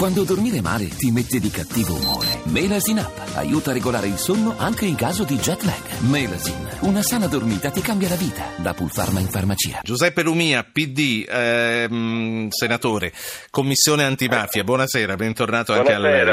Quando dormire male ti mette di cattivo umore. Melasin Up aiuta a regolare il sonno anche in caso di jet lag. Melasin, una sana dormita ti cambia la vita. Da Pulpharma in farmacia. Giuseppe Lumia, PD, ehm, senatore, Commissione Antimafia. Buonasera, bentornato anche a lei.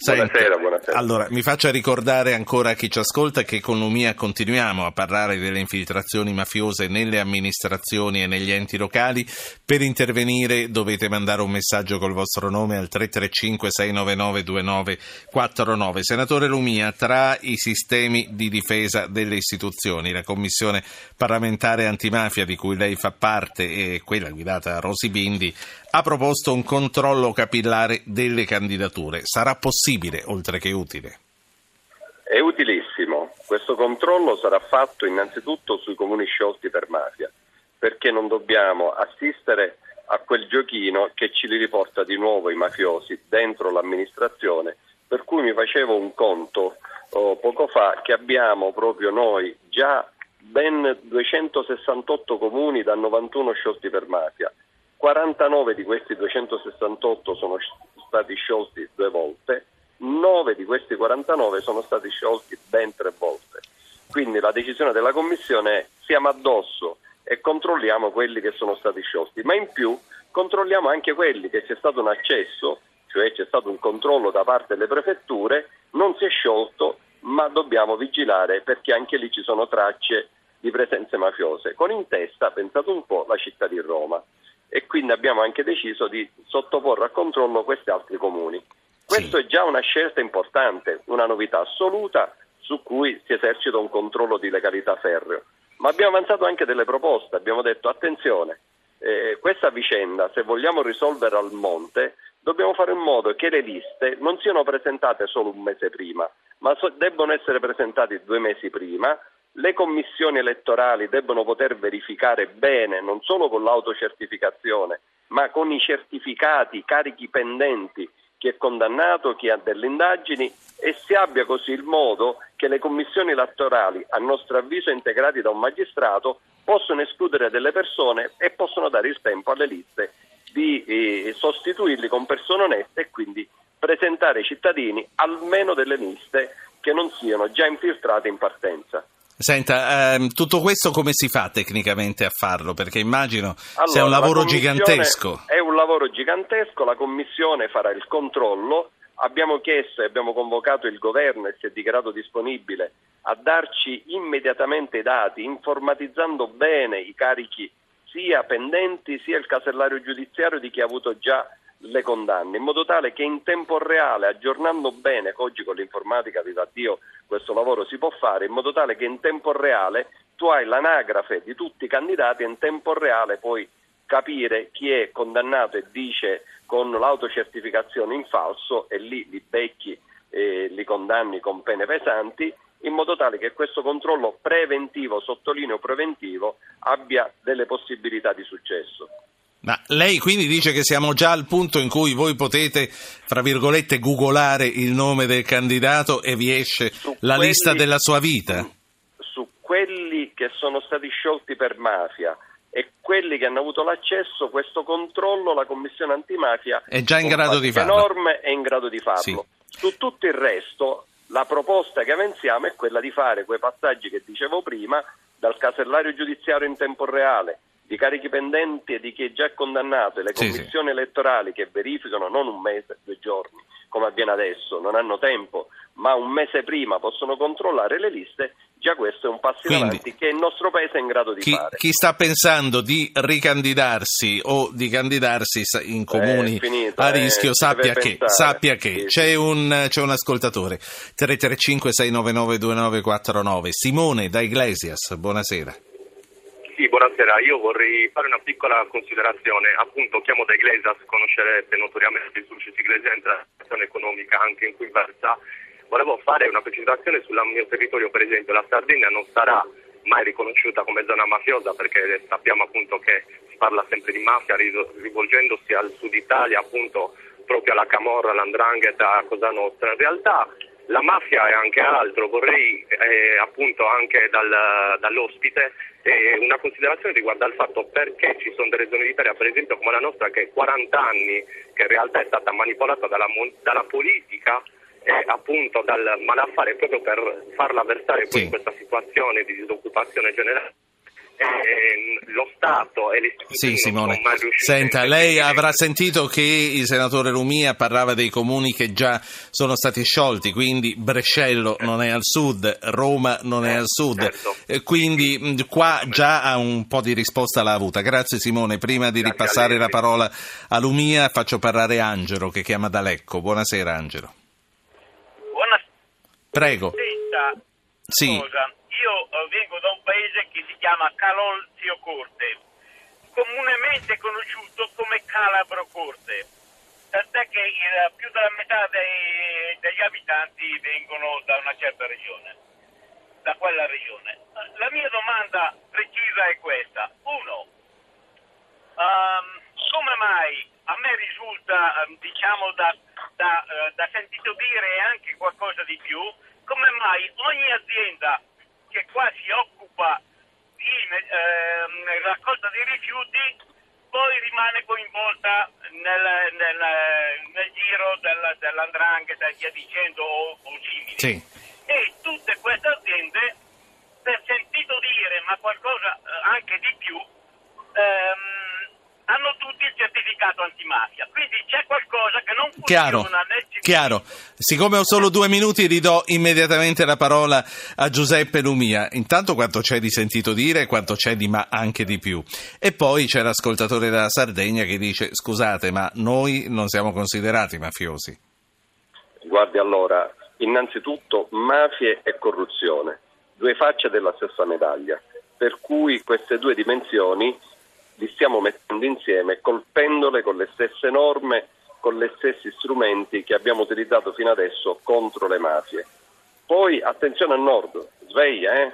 Senta, Buonasera, buonasera. Allora, mi faccia ricordare ancora a chi ci ascolta che con Lumia continuiamo a parlare delle infiltrazioni mafiose nelle amministrazioni e negli enti locali. Per intervenire dovete mandare un messaggio col vostro nome al 335-699-2949. Senatore Lumia, tra i sistemi di difesa delle istituzioni, la Commissione parlamentare antimafia di cui lei fa parte e quella guidata da Rosi Bindi ha proposto un controllo capillare delle candidature. Sarà possibile, oltre che utile? È utilissimo. Questo controllo sarà fatto innanzitutto sui comuni sciolti per mafia, perché non dobbiamo assistere a quel giochino che ci li riporta di nuovo i mafiosi dentro l'amministrazione, per cui mi facevo un conto oh, poco fa che abbiamo proprio noi già ben 268 comuni da 91 sciolti per mafia. 49 di questi 268 sono stati sciolti due volte, 9 di questi 49 sono stati sciolti ben tre volte. Quindi la decisione della Commissione è siamo addosso e controlliamo quelli che sono stati sciolti, ma in più controlliamo anche quelli che c'è stato un accesso, cioè c'è stato un controllo da parte delle prefetture, non si è sciolto, ma dobbiamo vigilare perché anche lì ci sono tracce di presenze mafiose, con in testa, pensate un po', la città di Roma e quindi abbiamo anche deciso di sottoporre a controllo questi altri comuni. Questo Sì. è già una scelta importante, una novità assoluta su cui si esercita un controllo di legalità ferreo. Ma abbiamo avanzato anche delle proposte, abbiamo detto attenzione, eh, questa vicenda se vogliamo risolvere al monte dobbiamo fare in modo che le liste non siano presentate solo un mese prima, ma so- debbono essere presentate due mesi prima, le commissioni elettorali debbono poter verificare bene, non solo con l'autocertificazione, ma con i certificati, carichi pendenti, chi è condannato, chi ha delle indagini e si abbia così il modo che le commissioni elettorali, a nostro avviso integrati da un magistrato, possono escludere delle persone e possono dare il tempo alle liste di eh, sostituirli con persone oneste e quindi presentare ai cittadini almeno delle liste che non siano già infiltrate in partenza. Senta, ehm, tutto questo come si fa tecnicamente a farlo? Perché immagino sia Allora, un la lavoro gigantesco. È un lavoro gigantesco, la Commissione farà il controllo. Abbiamo chiesto e abbiamo convocato il governo e si è dichiarato disponibile a darci immediatamente i dati, informatizzando bene i carichi sia pendenti sia il casellario giudiziario di chi ha avuto già le condanne, in modo tale che in tempo reale, aggiornando bene, oggi con l'informatica, viva Dio, questo lavoro si può fare, in modo tale che in tempo reale tu hai l'anagrafe di tutti i candidati e in tempo reale puoi capire chi è condannato e dice con l'autocertificazione in falso e lì li becchi e li condanni con pene pesanti in modo tale che questo controllo preventivo, sottolineo preventivo, abbia delle possibilità di successo. Ma lei quindi dice che siamo già al punto in cui voi potete, fra virgolette, googolare il nome del candidato e vi esce Su la quelli- lista della sua vita? Su quelli che sono stati sciolti per mafia e quelli che hanno avuto l'accesso, questo controllo la Commissione antimafia È già in grado di farlo. norme è in grado di farlo. Sì. Su tutto il resto la proposta che avanziamo è quella di fare quei passaggi che dicevo prima dal casellario giudiziario in tempo reale, di carichi pendenti e di chi è già condannato e le Sì, sì. commissioni elettorali che verificano non un mese, due giorni, come avviene adesso, non hanno tempo, ma un mese prima possono controllare le liste, già questo è un passo in Quindi, avanti che il nostro paese è in grado di Chi, fare. chi sta pensando di ricandidarsi o di candidarsi in comuni è finito, a eh, rischio, deve sappia che, sappia che Sì, c'è, sì. un, c'è un ascoltatore. 335-699-2949. Simone da Iglesias, buonasera. Sì, buonasera. Io vorrei fare una piccola considerazione. Appunto, chiamo da Iglesias, conoscerete notoriamente il successo iglesiano la situazione economica anche in cui versa. Volevo fare una precisazione sul mio territorio, per esempio, la Sardegna non sarà mai riconosciuta come zona mafiosa perché sappiamo appunto che si parla sempre di mafia ri- rivolgendosi al sud Italia, appunto proprio alla Camorra, all'Andrangheta, a Cosa Nostra. In realtà la mafia è anche altro, vorrei eh, appunto anche dal, dall'ospite eh, una considerazione riguardo al fatto perché ci sono delle zone d'Italia, per esempio come la nostra, che 40 anni, che in realtà è stata manipolata dalla, dalla politica e appunto dal malaffare proprio per farla versare sì. in questa situazione di disoccupazione generale eh, lo Stato e le istituzioni sì, Simone. Senta, lei avrà sentito che il senatore Lumia parlava dei comuni che già sono stati sciolti, quindi Brescello eh. non è al sud, Roma non eh, è al sud, certo. Eh, quindi qua già un po' di risposta l'ha avuta. Grazie Simone, prima di ripassare la parola a Lumia faccio parlare Angelo che chiama da Lecco. Buonasera Angelo. Buonasera. Prego. Senta, sì. Cosa? Io vengo da un paese che si chiama Calol Zio Corte, comunemente conosciuto come Calabro Corte, tant'è che più della metà dei, degli abitanti vengono da una certa regione, da quella regione. La mia domanda precisa è questa. Uno, um, come mai a me risulta, diciamo, da, da, uh, da sentito dire anche qualcosa di più, come mai ogni azienda che qua si occupa eh, raccolta dei rifiuti poi rimane coinvolta nel, nel, nel giro del, dell'andrangheta e via dicendo o, o simili. Sì. E tutte queste aziende, per sentito dire, ma qualcosa eh, anche di più, ehm, hanno tutti il certificato antimafia. Quindi c'è qualcosa che non funziona chiaro, Chiaro. Siccome ho solo due minuti ridò immediatamente la parola a Giuseppe Lumia. Intanto quanto c'è di sentito dire quanto c'è di ma anche di più. E poi c'è l'ascoltatore della Sardegna che dice scusate ma noi non siamo considerati mafiosi. Guardi allora, innanzitutto mafie e corruzione, due facce della stessa medaglia, per cui queste due dimensioni li stiamo mettendo insieme, colpendole con le stesse norme, con gli stessi strumenti che abbiamo utilizzato fino adesso contro le mafie. Poi attenzione al nord, sveglia, eh?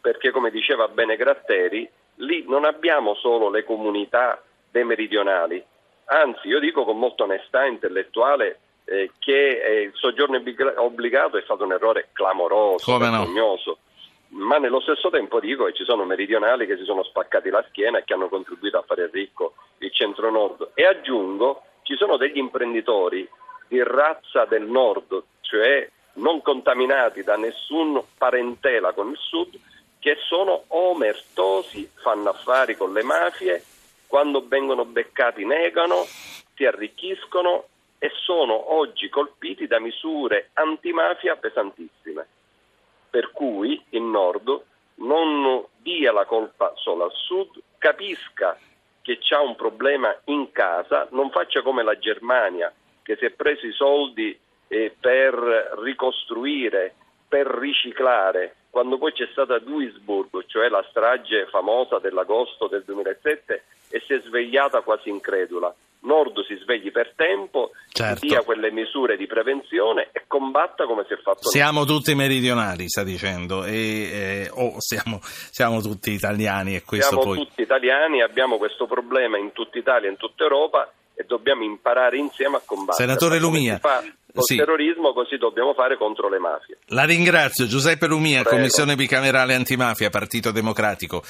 perché come diceva bene Gratteri, lì non abbiamo solo le comunità dei meridionali, anzi io dico con molta onestà intellettuale eh, che eh, il soggiorno obbligato è stato un errore clamoroso, vergognoso. No? ma nello stesso tempo dico che ci sono meridionali che si sono spaccati la schiena e che hanno contribuito a fare ricco il centro-nord e aggiungo ci sono degli imprenditori di razza del nord, cioè non contaminati da nessun parentela con il sud, che sono omertosi, fanno affari con le mafie, quando vengono beccati negano, si arricchiscono e sono oggi colpiti da misure antimafia pesantissime. Per cui il Nord non dia la colpa solo al Sud, capisca che c'è un problema in casa, non faccia come la Germania che si è preso i soldi eh, per ricostruire, per riciclare, quando poi c'è stata Duisburg, cioè la strage famosa dell'agosto del 2007, e si è svegliata quasi incredula. Nord si svegli per tempo, certo. dia quelle misure di prevenzione e combatta come si è fatto. Siamo tutti meridionali, sta dicendo, e, eh, o siamo, siamo, tutti italiani e questo siamo poi... tutti italiani, abbiamo questo problema in tutta Italia, in tutta Europa e dobbiamo imparare insieme a combattere. Senatore Lumia, col sì. terrorismo, così dobbiamo fare contro le mafie. La ringrazio, Giuseppe Lumia, Prego. Commissione bicamerale antimafia, Partito Democratico.